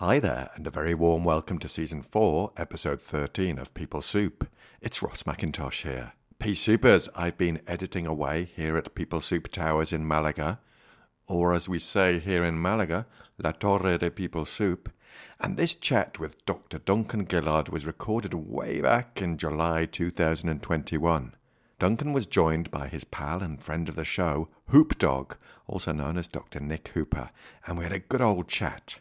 Hi there, and a very warm welcome to Season 4, Episode 13 of People Soup. It's Ross McIntosh here. Pea Soupers, I've been editing away here at People Soup Towers in Malaga, or as we say here in Malaga, La Torre de People Soup. And this chat with Dr. Duncan Gillard was recorded way back in July 2021. Duncan was joined by his pal and friend of the show, Hoop Dog, also known as Dr. Nick Hooper, and we had a good old chat.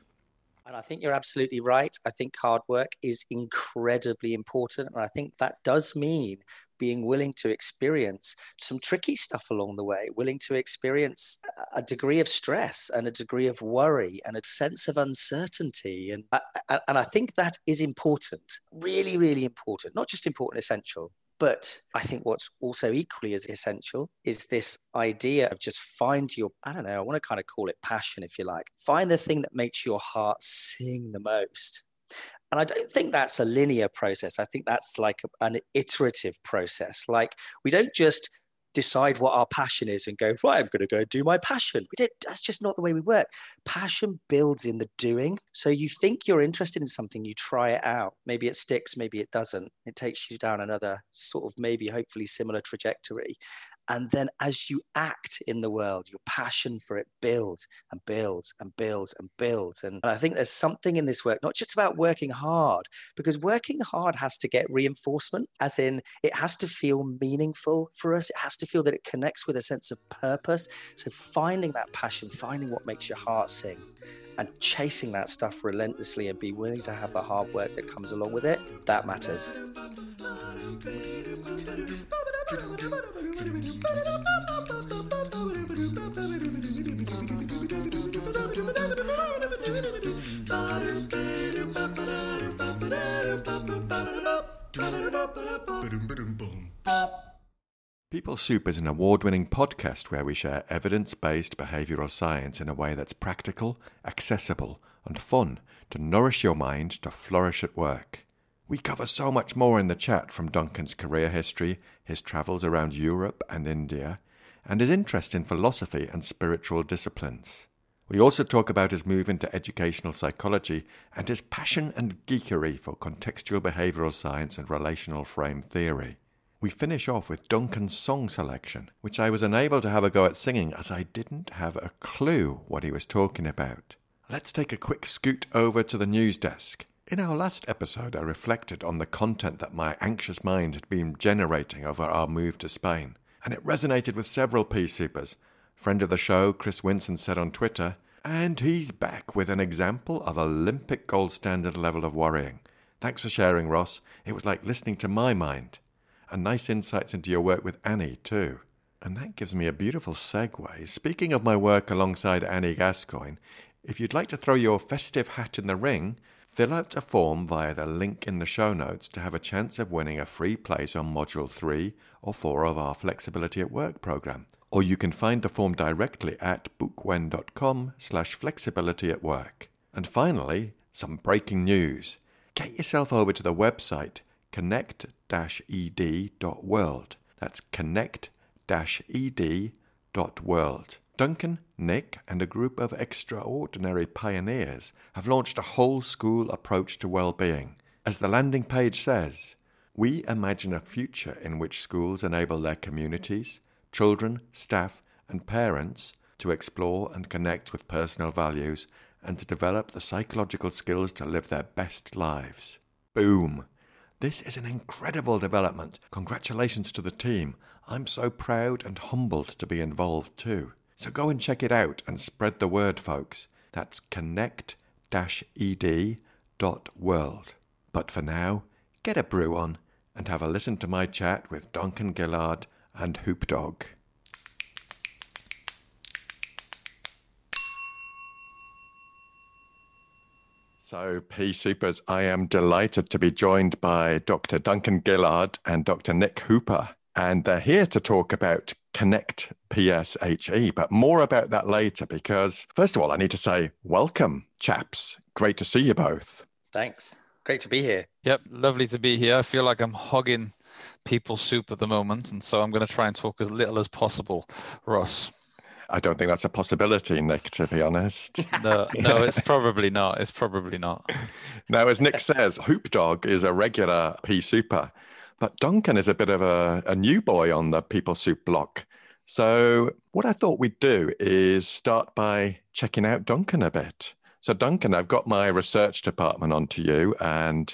And I think you're absolutely right. I think hard work is incredibly important. And I think that does mean being willing to experience some tricky stuff along the way, willing to experience a degree of stress and a degree of worry and a sense of uncertainty. And, uh, uh, and I think that is important, really, really important, not just important, essential. But I think what's also equally as essential is this idea of just find your, I don't know, I want to kind of call it passion, if you like. Find the thing that makes your heart sing the most. And I don't think that's a linear process. I think that's like an iterative process. Like we don't just decide what our passion is and go right i'm going to go do my passion. We don't that's just not the way we work. Passion builds in the doing. So you think you're interested in something you try it out. Maybe it sticks maybe it doesn't. It takes you down another sort of maybe hopefully similar trajectory and then as you act in the world, your passion for it builds and builds and builds and builds. And I think there's something in this work, not just about working hard, because working hard has to get reinforcement, as in it has to feel meaningful for us. It has to feel that it connects with a sense of purpose. So finding that passion, finding what makes your heart sing, and chasing that stuff relentlessly and be willing to have the hard work that comes along with it, that matters. People Soup is an award winning podcast where we share evidence based behavioral science in a way that's practical, accessible, and fun to nourish your mind to flourish at work. We cover so much more in the chat from Duncan's career history, his travels around Europe and India, and his interest in philosophy and spiritual disciplines. We also talk about his move into educational psychology and his passion and geekery for contextual behavioral science and relational frame theory. We finish off with Duncan's song selection, which I was unable to have a go at singing as I didn't have a clue what he was talking about. Let's take a quick scoot over to the news desk in our last episode, I reflected on the content that my anxious mind had been generating over our move to Spain, and it resonated with several Pea Soupers. Friend of the show, Chris Winson, said on Twitter, and he's back with an example of Olympic gold standard level of worrying. Thanks for sharing, Ross. It was like listening to my mind. And nice insights into your work with Annie, too. And that gives me a beautiful segue. Speaking of my work alongside Annie Gascoigne, if you'd like to throw your festive hat in the ring, Fill out a form via the link in the show notes to have a chance of winning a free place on Module 3 or 4 of our Flexibility at Work program. Or you can find the form directly at bookwen.com slash flexibility at work. And finally, some breaking news. Get yourself over to the website connect-ed.world. That's connect-ed.world. Duncan, Nick, and a group of extraordinary pioneers have launched a whole school approach to well-being. As the landing page says, we imagine a future in which schools enable their communities, children, staff, and parents to explore and connect with personal values and to develop the psychological skills to live their best lives. Boom! This is an incredible development. Congratulations to the team. I'm so proud and humbled to be involved too. So go and check it out and spread the word, folks. That's connect-ed.world. But for now, get a brew on and have a listen to my chat with Duncan Gillard and Hoop Dog. So, Pea Soupers, I am delighted to be joined by Dr. Duncan Gillard and Dr. Nick Hooper and they're here to talk about Connect PSHE, but more about that later because, first of all, I need to say welcome, chaps. Great to see you both. Thanks. Great to be here. Yep, lovely to be here. I feel like I'm hogging people soup at the moment, and so I'm going to try and talk as little as possible, Ross. I don't think that's a possibility, Nick, to be honest. No, no, it's probably not. It's probably not. Now, as Nick says, Hoop Dog is a regular Pea Souper, but Duncan is a bit of a, a new boy on the People Soup block. So, what I thought we'd do is start by checking out Duncan a bit. So, Duncan, I've got my research department onto you, and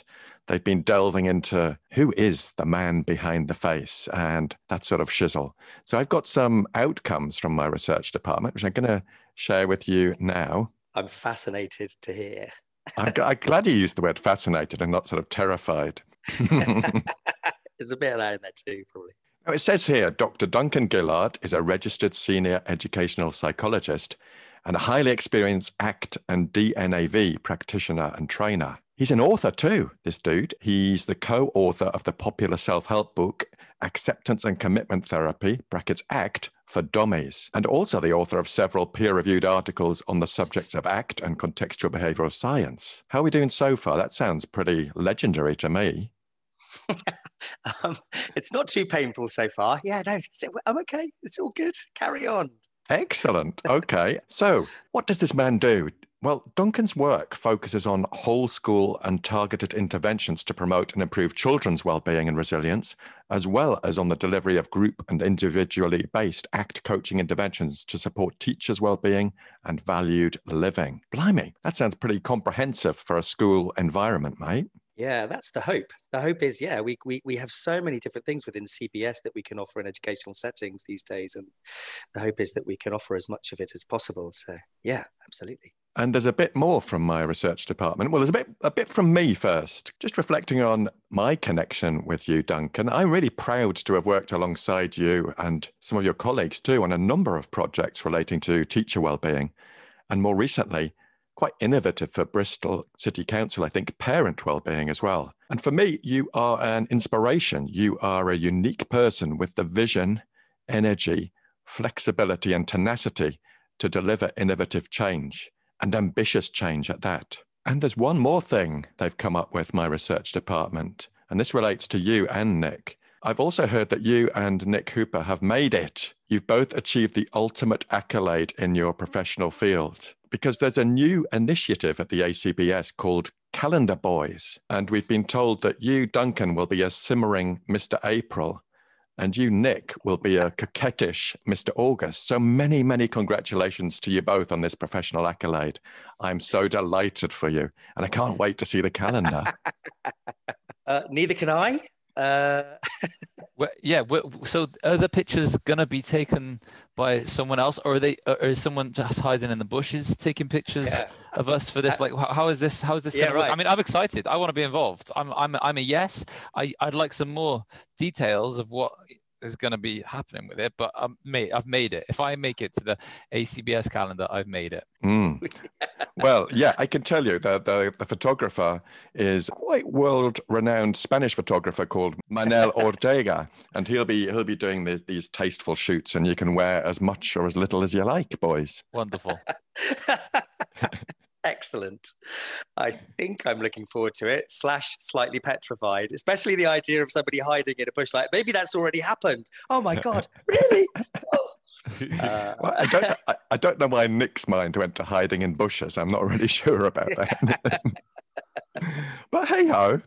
they've been delving into who is the man behind the face and that sort of shizzle. So, I've got some outcomes from my research department, which I'm going to share with you now. I'm fascinated to hear. I'm, I'm glad you used the word fascinated and not sort of terrified. There's a bit of that in there too, probably. Now, it says here Dr. Duncan Gillard is a registered senior educational psychologist and a highly experienced ACT and DNAV practitioner and trainer. He's an author too, this dude. He's the co author of the popular self help book, Acceptance and Commitment Therapy, brackets ACT, for dummies, and also the author of several peer reviewed articles on the subjects of ACT and contextual behavioral science. How are we doing so far? That sounds pretty legendary to me. um, it's not too painful so far. Yeah, no, I'm okay. It's all good. Carry on. Excellent. Okay. So, what does this man do? Well, Duncan's work focuses on whole school and targeted interventions to promote and improve children's well-being and resilience, as well as on the delivery of group and individually based ACT coaching interventions to support teachers' well-being and valued living. Blimey, that sounds pretty comprehensive for a school environment, mate. Yeah, that's the hope. The hope is, yeah, we, we, we have so many different things within CBS that we can offer in educational settings these days. And the hope is that we can offer as much of it as possible. So, yeah, absolutely. And there's a bit more from my research department. Well, there's a bit a bit from me first. Just reflecting on my connection with you, Duncan. I'm really proud to have worked alongside you and some of your colleagues too on a number of projects relating to teacher well-being. And more recently, quite innovative for Bristol City Council, I think, parent well-being as well. And for me, you are an inspiration. You are a unique person with the vision, energy, flexibility, and tenacity to deliver innovative change and ambitious change at that. And there's one more thing they've come up with, my research department, and this relates to you and Nick. I've also heard that you and Nick Hooper have made it. You've both achieved the ultimate accolade in your professional field because there's a new initiative at the ACBS called Calendar Boys. And we've been told that you, Duncan, will be a simmering Mr. April and you, Nick, will be a coquettish Mr. August. So many, many congratulations to you both on this professional accolade. I'm so delighted for you, and I can't wait to see the calendar. uh, neither can I. Uh... well, yeah. So are the pictures gonna be taken by someone else, or are they, or is someone just hiding in the bushes taking pictures yeah. of us for this? Like, how, how is this? How is this? Yeah, right. Work? I mean, I'm excited. I want to be involved. I'm, I'm, I'm a yes. I, I'd like some more details of what is going to be happening with it. But um, mate, I've made it. If I make it to the ACBS calendar, I've made it. Mm. well, yeah, I can tell you that the, the photographer is quite world-renowned Spanish photographer called Manel Ortega, and he'll be he'll be doing these, these tasteful shoots, and you can wear as much or as little as you like, boys. Wonderful. Excellent. I think I'm looking forward to it. Slash, slightly petrified, especially the idea of somebody hiding in a bush. Like maybe that's already happened. Oh my god, really? Oh. Uh, well, I, don't, I, I, don't know why Nick's mind went to hiding in bushes. I'm not really sure about that. but hey ho.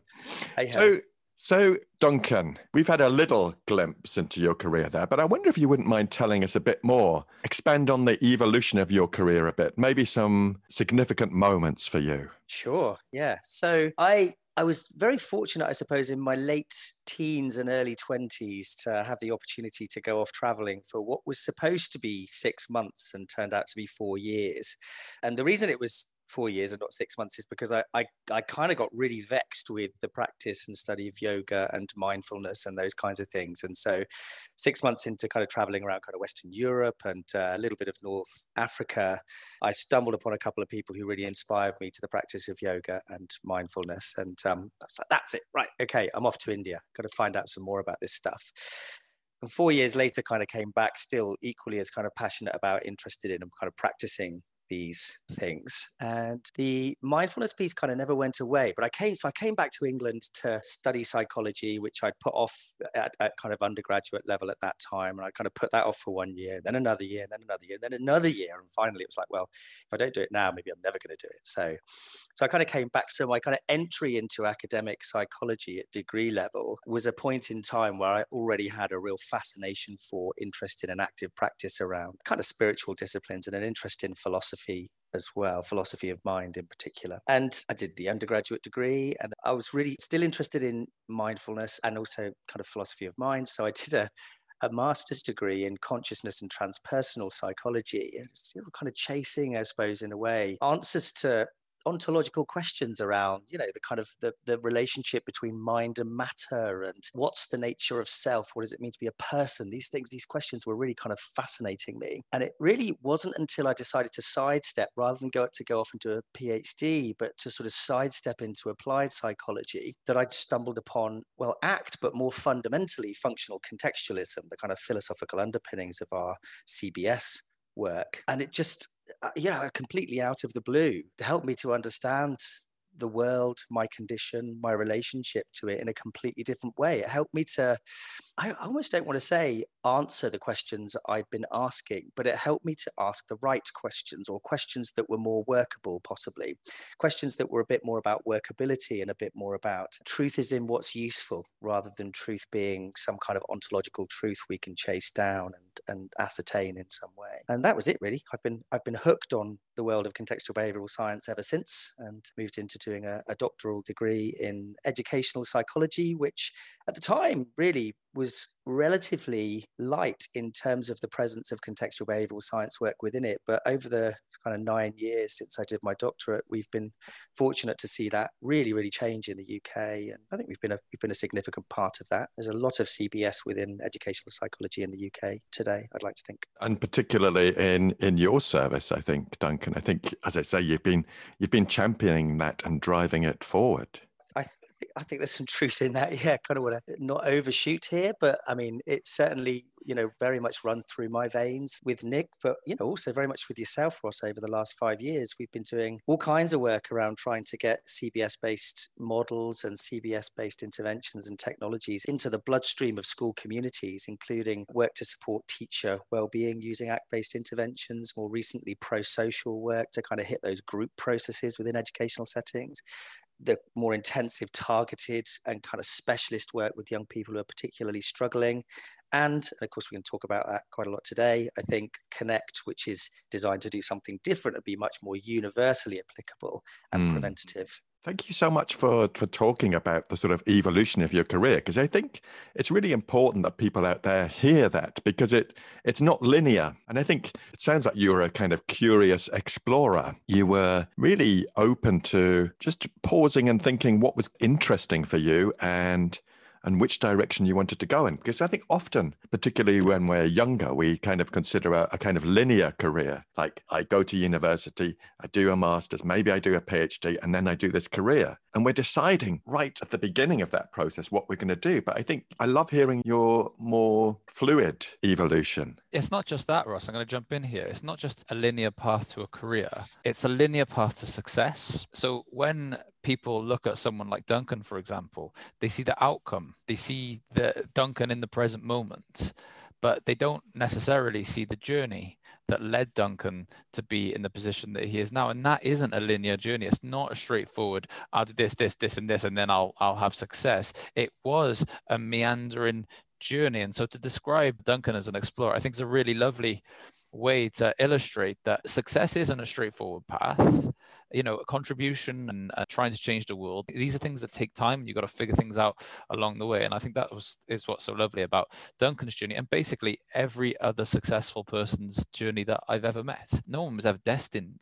Hey ho. So so, Duncan, we've had a little glimpse into your career there, but I wonder if you wouldn't mind telling us a bit more, expand on the evolution of your career a bit, maybe some significant moments for you. Sure. Yeah. So, I I was very fortunate, I suppose, in my late teens and early 20s to have the opportunity to go off traveling for what was supposed to be six months and turned out to be four years. And the reason it was four years and not six months is because I, I, I kind of got really vexed with the practice and study of yoga and mindfulness and those kinds of things. And so, six months into kind of traveling around kind of Western Europe and uh, a little bit of North Africa, I stumbled upon a couple of people who really inspired me to the practice of yoga and mindfulness. And um, I was like, that's it, right? Okay, I'm off to India. Got to find out some more about this stuff and four years later kind of came back still equally as kind of passionate about interested in and kind of practicing these things. And the mindfulness piece kind of never went away. But I came, so I came back to England to study psychology, which I'd put off at, at kind of undergraduate level at that time. And I kind of put that off for one year, then another year, then another year, then another year. And finally it was like, well, if I don't do it now, maybe I'm never going to do it. So, so I kind of came back. So my kind of entry into academic psychology at degree level was a point in time where I already had a real fascination for interest in an active practice around kind of spiritual disciplines and an interest in philosophy as well, philosophy of mind in particular. And I did the undergraduate degree, and I was really still interested in mindfulness and also kind of philosophy of mind. So I did a a master's degree in consciousness and transpersonal psychology and still kind of chasing i suppose in a way answers to ontological questions around you know the kind of the, the relationship between mind and matter and what's the nature of self? What does it mean to be a person? These things these questions were really kind of fascinating me. And it really wasn't until i decided to sidestep rather than go to go off into a phd but to sort of sidestep into applied psychology that i'd stumbled upon well act but more fundamentally functional contextualism the kind of philosophical underpinnings of our cbs work. And it just Uh, you know, completely out of the blue to help me to understand the world, my condition, my relationship to it in a completely different way. It helped me to, I almost don't want to say answer the questions I'd been asking, but it helped me to ask the right questions or questions that were more workable, possibly. Questions that were a bit more about workability and a bit more about truth is in what's useful rather than truth being some kind of ontological truth we can chase down and, and ascertain in some way. And that was it really. I've been I've been hooked on the world of contextual behavioral science ever since and moved into doing a, a doctoral degree in educational psychology, which at the time really was relatively light in terms of the presence of contextual behavioral science work within it. But over the kind of nine years since I did my doctorate, we've been fortunate to see that really, really change in the UK. And I think we've been a we've been a significant part of that. There's a lot of CBS within educational psychology in the UK today, I'd like to think. And particularly in in your service, I think, Duncan. I think as I say, you've been you've been championing that and driving it forward. I I think there's some truth in that. Yeah, kind of want to not overshoot here, but I mean, it certainly, you know, very much run through my veins with Nick, but, you know, also very much with yourself, Ross, over the last five years. We've been doing all kinds of work around trying to get CBS based models and CBS based interventions and technologies into the bloodstream of school communities, including work to support teacher well-being using act-based interventions, more recently pro-social work to kind of hit those group processes within educational settings the more intensive, targeted, and kind of specialist work with young people who are particularly struggling. And, and of course, we can talk about that quite a lot today. I think Connect, which is designed to do something different and be much more universally applicable and mm. preventative. Thank you so much for for talking about the sort of evolution of your career because I think it's really important that people out there hear that because it it's not linear and I think it sounds like you were a kind of curious explorer. You were really open to just pausing and thinking what was interesting for you and and which direction you wanted to go in. Because I think often, particularly when we're younger, we kind of consider a, a, kind of linear career. Like I go to university, I do a master's, maybe I do a PhD, and then I do this career. And we're deciding right at the beginning of that process what we're going to do. But I think I love hearing your more fluid evolution. It's not just that, Ross. I'm going to jump in here. It's not just a linear path to a career, it's a linear path to success. So when people look at someone like Duncan, for example, they see the outcome, they see the Duncan in the present moment, but they don't necessarily see the journey that led Duncan to be in the position that he is now. And that isn't a linear journey. It's not a straightforward, I'll do this, this, this, and this, and then I'll I'll have success. It was a meandering journey. And so to describe Duncan as an explorer, I think is a really lovely way to illustrate that success isn't a straightforward path. You know a contribution and uh, trying to change the world these are things that take time you've got to figure things out along the way. And i think that was is what's so lovely about duncan's journey and basically every other successful person's journey that i've ever met. No one was ever destined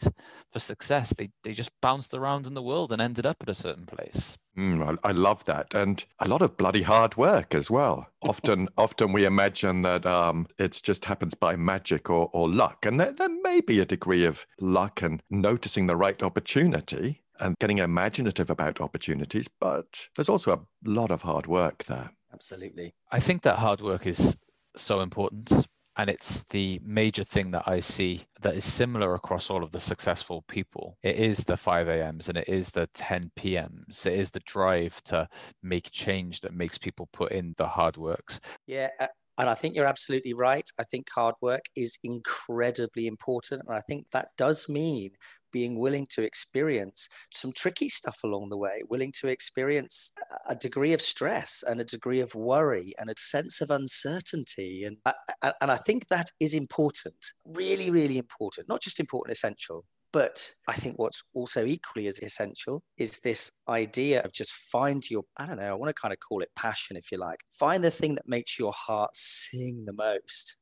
for success. They, they just bounced around in the world and ended up at a certain place. Mm, I, I, love that, and a lot of bloody hard work as well. Often, often we imagine that um, it just happens by magic or, or luck, and there, there may be a degree of luck and noticing the right opportunity and getting imaginative about opportunities, but there's also a lot of hard work there. Absolutely, I think that hard work is so important And it's the major thing that I see that is similar across all of the successful people. It is the 5 a.m.s and it is the 10 p.m.s. It is the drive to make change that makes people put in the hard works. Yeah. And I think you're absolutely right. I think hard work is incredibly important. And I think that does mean being willing to experience some tricky stuff along the way, willing to experience a degree of stress and a degree of worry and a sense of uncertainty. And, and I think that is important, really, really important, not just important, essential. But I think what's also equally as essential is this idea of just find your, I don't know, I want to kind of call it passion, if you like. Find the thing that makes your heart sing the most.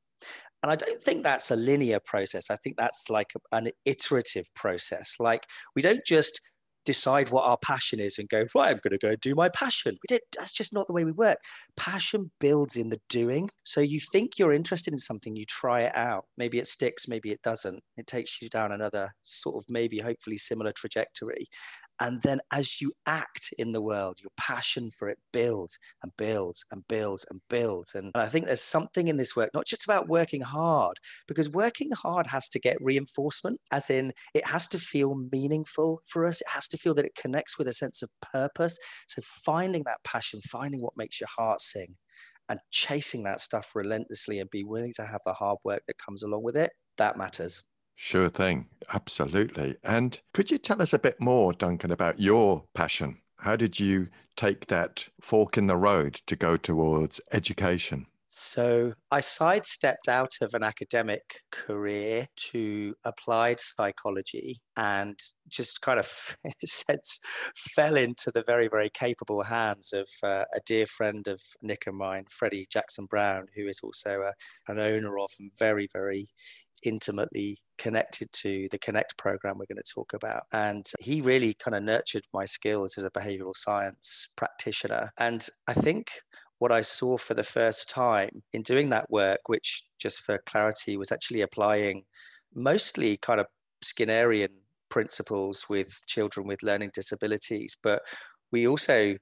And I don't think that's a linear process. I think that's like an iterative process. Like we don't just decide what our passion is and go, right, I'm going to go do my passion. We that's just not the way we work. Passion builds in the doing. So you think you're interested in something, you try it out. Maybe it sticks, maybe it doesn't. It takes you down another sort of maybe hopefully similar trajectory. And then as you act in the world, your passion for it builds and builds and builds and builds. And I think there's something in this work, not just about working hard, because working hard has to get reinforcement, as in it has to feel meaningful for us. It has to feel that it connects with a sense of purpose. So finding that passion, finding what makes your heart sing, and chasing that stuff relentlessly and be willing to have the hard work that comes along with it, that matters. Sure thing. Absolutely. And could you tell us a bit more, Duncan, about your passion? How did you take that fork in the road to go towards education? So I sidestepped out of an academic career to applied psychology and just kind of sense fell into the very, very capable hands of uh, a dear friend of Nick and mine, Freddy Jackson Brown, who is also a, an owner of and very, very intimately connected to the Connect program we're going to talk about. And he really kind of nurtured my skills as a behavioral science practitioner. And I think what I saw for the first time in doing that work, which just for clarity was actually applying mostly kind of Skinnerian principles with children with learning disabilities, but we also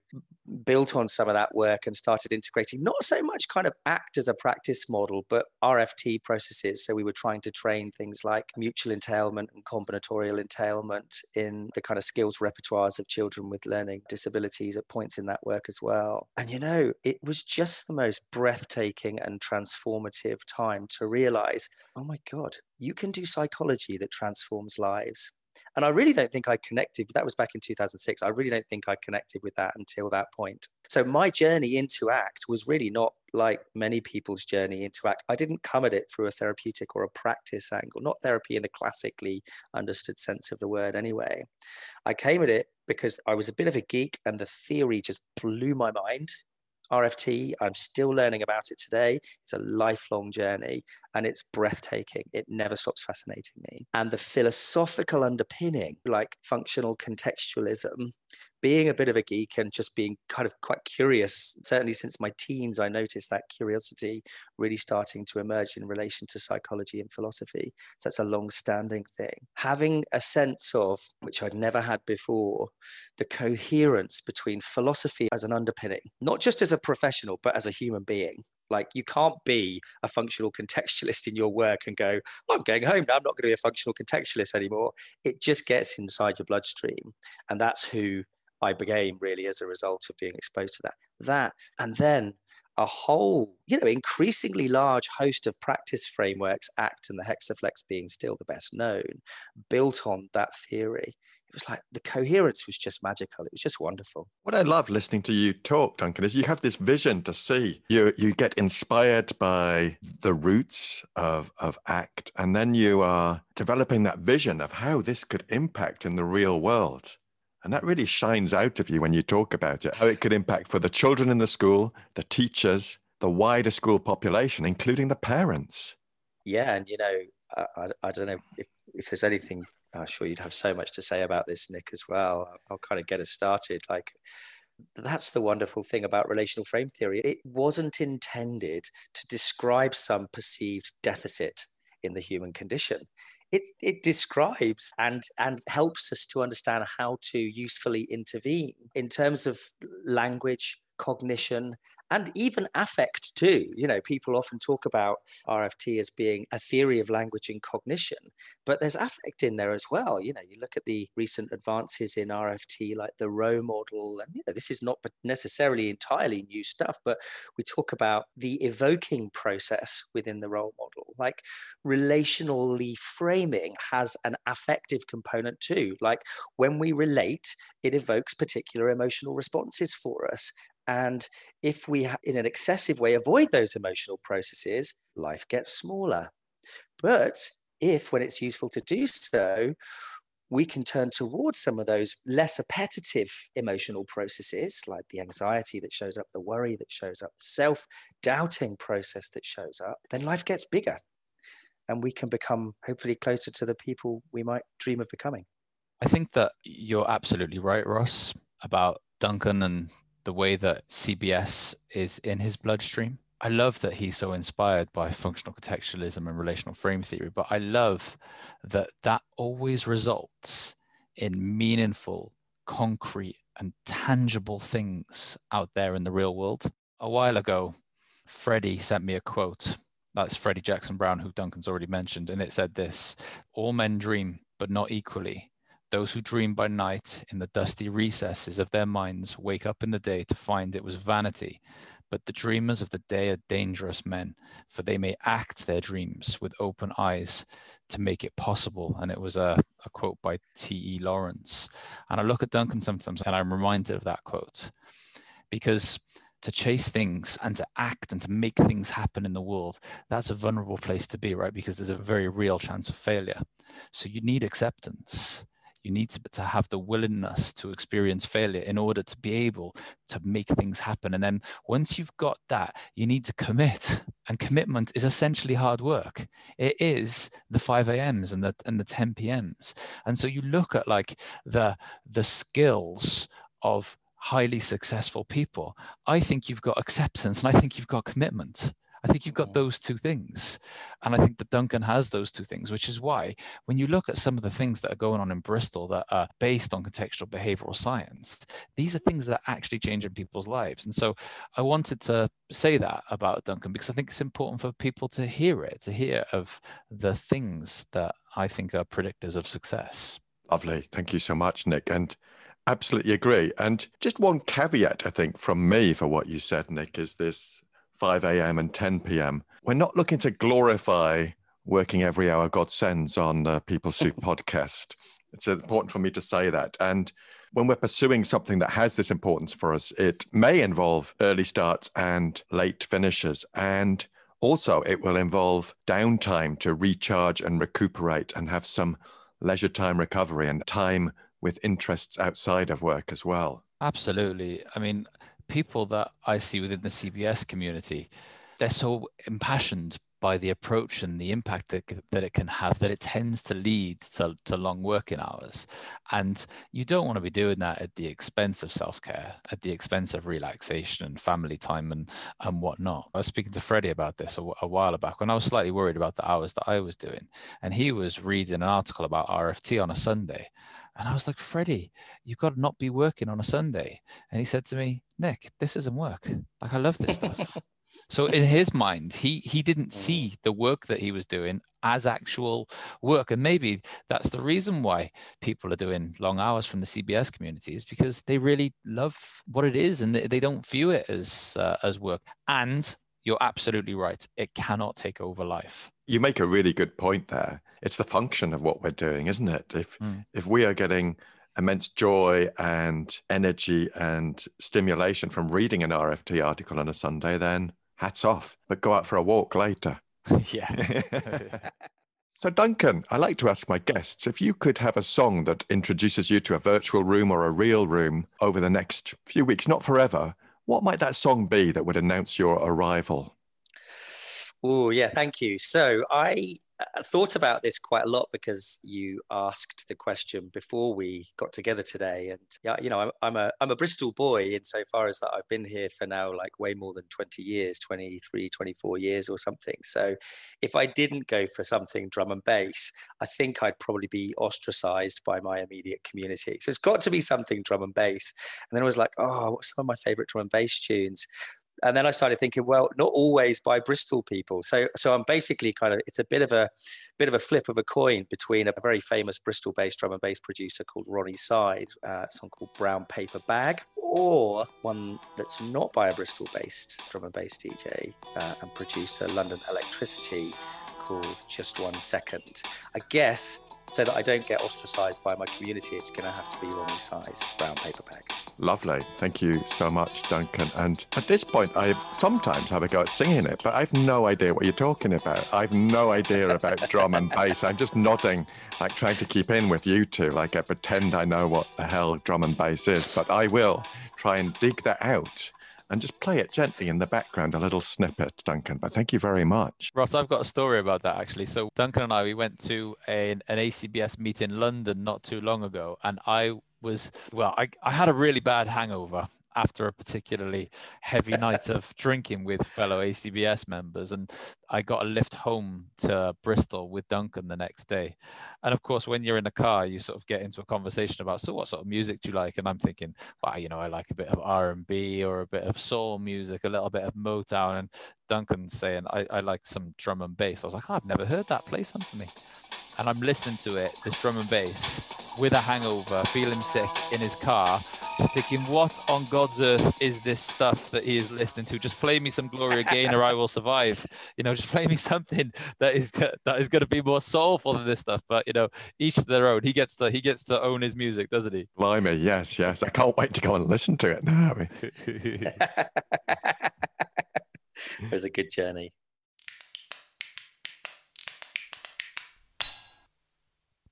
built on some of that work and started integrating not so much kind of act as a practice model, but RFT processes. So we were trying to train things like mutual entailment and combinatorial entailment in the kind of skills repertoires of children with learning disabilities at points in that work as well. And you know, it was just the most breathtaking and transformative time to realize, oh my God, you can do psychology that transforms lives. And I really don't think I connected, that was back in 2006. I really don't think I connected with that until that point. So my journey into ACT was really not like many people's journey into ACT. I didn't come at it through a therapeutic or a practice angle, not therapy in the classically understood sense of the word anyway. I came at it because I was a bit of a geek and the theory just blew my mind. RFT. I'm still learning about it today. It's a lifelong journey and it's breathtaking. It never stops fascinating me. And the philosophical underpinning, like functional contextualism, being a bit of a geek and just being kind of quite curious, certainly since my teens, I noticed that curiosity really starting to emerge in relation to psychology and philosophy. So that's a long standing thing. Having a sense of, which I'd never had before, the coherence between philosophy as an underpinning, not just as a professional, but as a human being. Like you can't be a functional contextualist in your work and go, well, I'm going home now. I'm not going to be a functional contextualist anymore. It just gets inside your bloodstream. And that's who I became really as a result of being exposed to that. That, and then a whole, you know, increasingly large host of practice frameworks, ACT and the Hexaflex being still the best known, built on that theory it was like the coherence was just magical. It was just wonderful. What I love listening to you talk, Duncan, is you have this vision to see. You you get inspired by the roots of of ACT, and then you are developing that vision of how this could impact in the real world. And that really shines out of you when you talk about it, how it could impact for the children in the school, the teachers, the wider school population, including the parents. Yeah, and you know, I, I, I don't know if, if there's anything I'm sure you'd have so much to say about this, Nick, as well. I'll kind of get us started. Like, that's the wonderful thing about relational frame theory. It wasn't intended to describe some perceived deficit in the human condition. It, it describes and, and helps us to understand how to usefully intervene in terms of language, cognition, and even affect too. You know, people often talk about RFT as being a theory of language and cognition, but there's affect in there as well. You know, you look at the recent advances in RFT, like the ROE model, and you know, this is not necessarily entirely new stuff, but we talk about the evoking process within the ROE model. Like relationally framing has an affective component too. Like when we relate, it evokes particular emotional responses for us. And if we, in an excessive way, avoid those emotional processes, life gets smaller. But if, when it's useful to do so, we can turn towards some of those less appetitive emotional processes, like the anxiety that shows up, the worry that shows up, the self doubting process that shows up, then life gets bigger. And we can become hopefully closer to the people we might dream of becoming. I think that you're absolutely right, Ross, about Duncan and the way that CBS is in his bloodstream. I love that he's so inspired by functional contextualism and relational frame theory, but I love that that always results in meaningful, concrete, and tangible things out there in the real world. A while ago, Freddy sent me a quote. That's Freddy Jackson Brown, who Duncan's already mentioned. And it said this All men dream, but not equally. Those who dream by night in the dusty recesses of their minds wake up in the day to find it was vanity. But the dreamers of the day are dangerous men, for they may act their dreams with open eyes to make it possible. And it was a, a quote by T.E. Lawrence. And I look at Duncan sometimes and I'm reminded of that quote because to chase things and to act and to make things happen in the world, that's a vulnerable place to be, right? Because there's a very real chance of failure. So you need acceptance you need to, to have the willingness to experience failure in order to be able to make things happen. And then once you've got that you need to commit. And commitment is essentially hard work. It is the 5 a.m.s and the and the 10 p.m.s and so you look at like the the skills of highly successful people. I think you've got acceptance and i think you've got commitment I think you've got mm-hmm. those two things. And I think that Duncan has those two things, which is why when you look at some of the things that are going on in Bristol that are based on contextual behavioral science, these are things that are actually changing people's lives. And so I wanted to say that about Duncan because I think it's important for people to hear it, to hear of the things that I think are predictors of success. Lovely. Thank you so much, Nick. And absolutely agree. And just one caveat, I think, from me for what you said, Nick, is this 5 a.m. and 10 p.m. We're not looking to glorify working every hour God sends on the People Soup podcast. It's important for me to say that. And when we're pursuing something that has this importance for us, it may involve early starts and late finishes. And also, it will involve downtime to recharge and recuperate and have some leisure time recovery and time with interests outside of work as well. Absolutely. I mean, people that I see within the CBS community, they're so impassioned by the approach and the impact that, that it can have that it tends to lead to, to long working hours. And you don't want to be doing that at the expense of self-care at the expense of relaxation and family time and and whatnot. I was speaking to freddy about this a, a while back when i was slightly worried about the hours that i was doing. And he was reading an article about rft on a sunday and I was like, Freddy, you've got to not be working on a Sunday. And he said to me, Nick, this isn't work. Like, I love this stuff. so in his mind, he he didn't mm. see the work that he was doing as actual work. And maybe that's the reason why people are doing long hours from the CBS community is because they really love what it is and they, they don't view it as uh, as work. And you're absolutely right. It cannot take over life. You make a really good point there. It's the function of what we're doing, isn't it? If mm. if we are getting immense joy and energy and stimulation from reading an RFT article on a Sunday, then hats off. But go out for a walk later. yeah. so, Duncan, I like to ask my guests if you could have a song that introduces you to a virtual room or a real room over the next few weeks, not forever, what might that song be that would announce your arrival? Oh, yeah, thank you. So I Uh, thought about this quite a lot because you asked the question before we got together today, and yeah, you know, I'm, I'm a I'm a Bristol boy insofar as that I've been here for now like way more than 20 years, 23, 24 years or something. So, if I didn't go for something drum and bass, I think I'd probably be ostracized by my immediate community. So it's got to be something drum and bass. And then I was like, oh, what's some of my favorite drum and bass tunes? And then I started thinking, well, not always by Bristol people. So, so I'm basically kind of it's a bit of a bit of a flip of a coin between a very famous Bristol-based drum and bass producer called Roni Size, uh, a song called Brown Paper Bag, or one that's not by a Bristol-based drum and bass DJ uh, and producer, London Electricity, called Just One Second. I guess so that I don't get ostracized by my community, it's going to have to be Roni Size brown paper bag. Lovely. Thank you so much, Duncan. And at this point, I sometimes have a go at singing it, but I've no idea what you're talking about. I've no idea about drum and bass. I'm just nodding, like trying to keep in with you two, like I pretend I know what the hell drum and bass is, but I will try and dig that out and just play it gently in the background, a little snippet, Duncan. But thank you very much. Ross, I've got a story about that actually. So Duncan and I, we went to an, an ACBS meet in London not too long ago, and I was well, I, I had a really bad hangover after a particularly heavy night of drinking with fellow ACBS members. And I got a lift home to Bristol with Duncan the next day. And of course, when you're in a car, you sort of get into a conversation about, so what sort of music do you like? And I'm thinking, well, you know, I like a bit of R&B or a bit of soul music, a little bit of Motown. And Duncan's saying, I, I like some drum and bass. I was like, oh, I've never heard that. Play some for me. And I'm listening to it, this drum and bass with a hangover, feeling sick in his car, thinking, what on God's earth is this stuff that he is listening to? Just play me some Gloria Gaynor, I will survive. You know, just play me something that is that is going to be more soulful than this stuff. But you know, each to their own. He gets to he gets to own his music, doesn't he? Blimey, yes, yes. I can't wait to go and listen to it now. it was a good journey.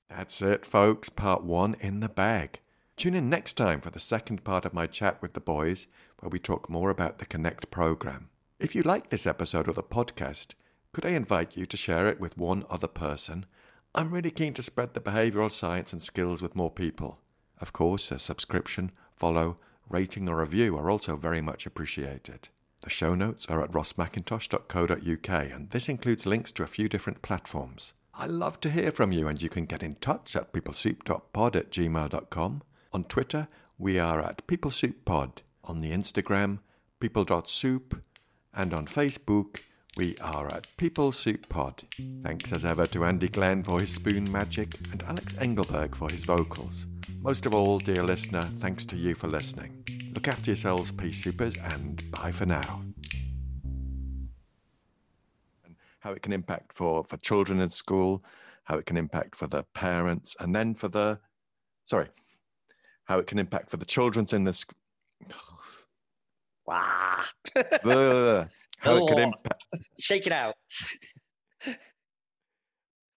That's it, folks. Part one in the bag. Tune in next time for the second part of my chat with the boys, where we talk more about the Connect program. If you like this episode or the podcast, could I invite you to share it with one other person? I'm really keen to spread the behavioural science and skills with more people. Of course, a subscription, follow, rating, or review are also very much appreciated. The show notes are at rossmackintosh.co.uk, and this includes links to a few different platforms. I love to hear from you, and you can get in touch at peoplesoup.pod at gmail.com. On Twitter, we are at peoplesouppod. On the Instagram, people.soup. And on Facebook, we are at People Soup Pod. Thanks as ever to Andy Glenn for his spoon magic and Alex Engelberg for his vocals. Most of all, dear listener, thanks to you for listening. Look after yourselves, Pea Soupers, and bye for now how it can impact for for children in school, how it can impact for the parents, and then for the sorry, how it can impact for the children's in this. Wow. how it can impact. Shake it out.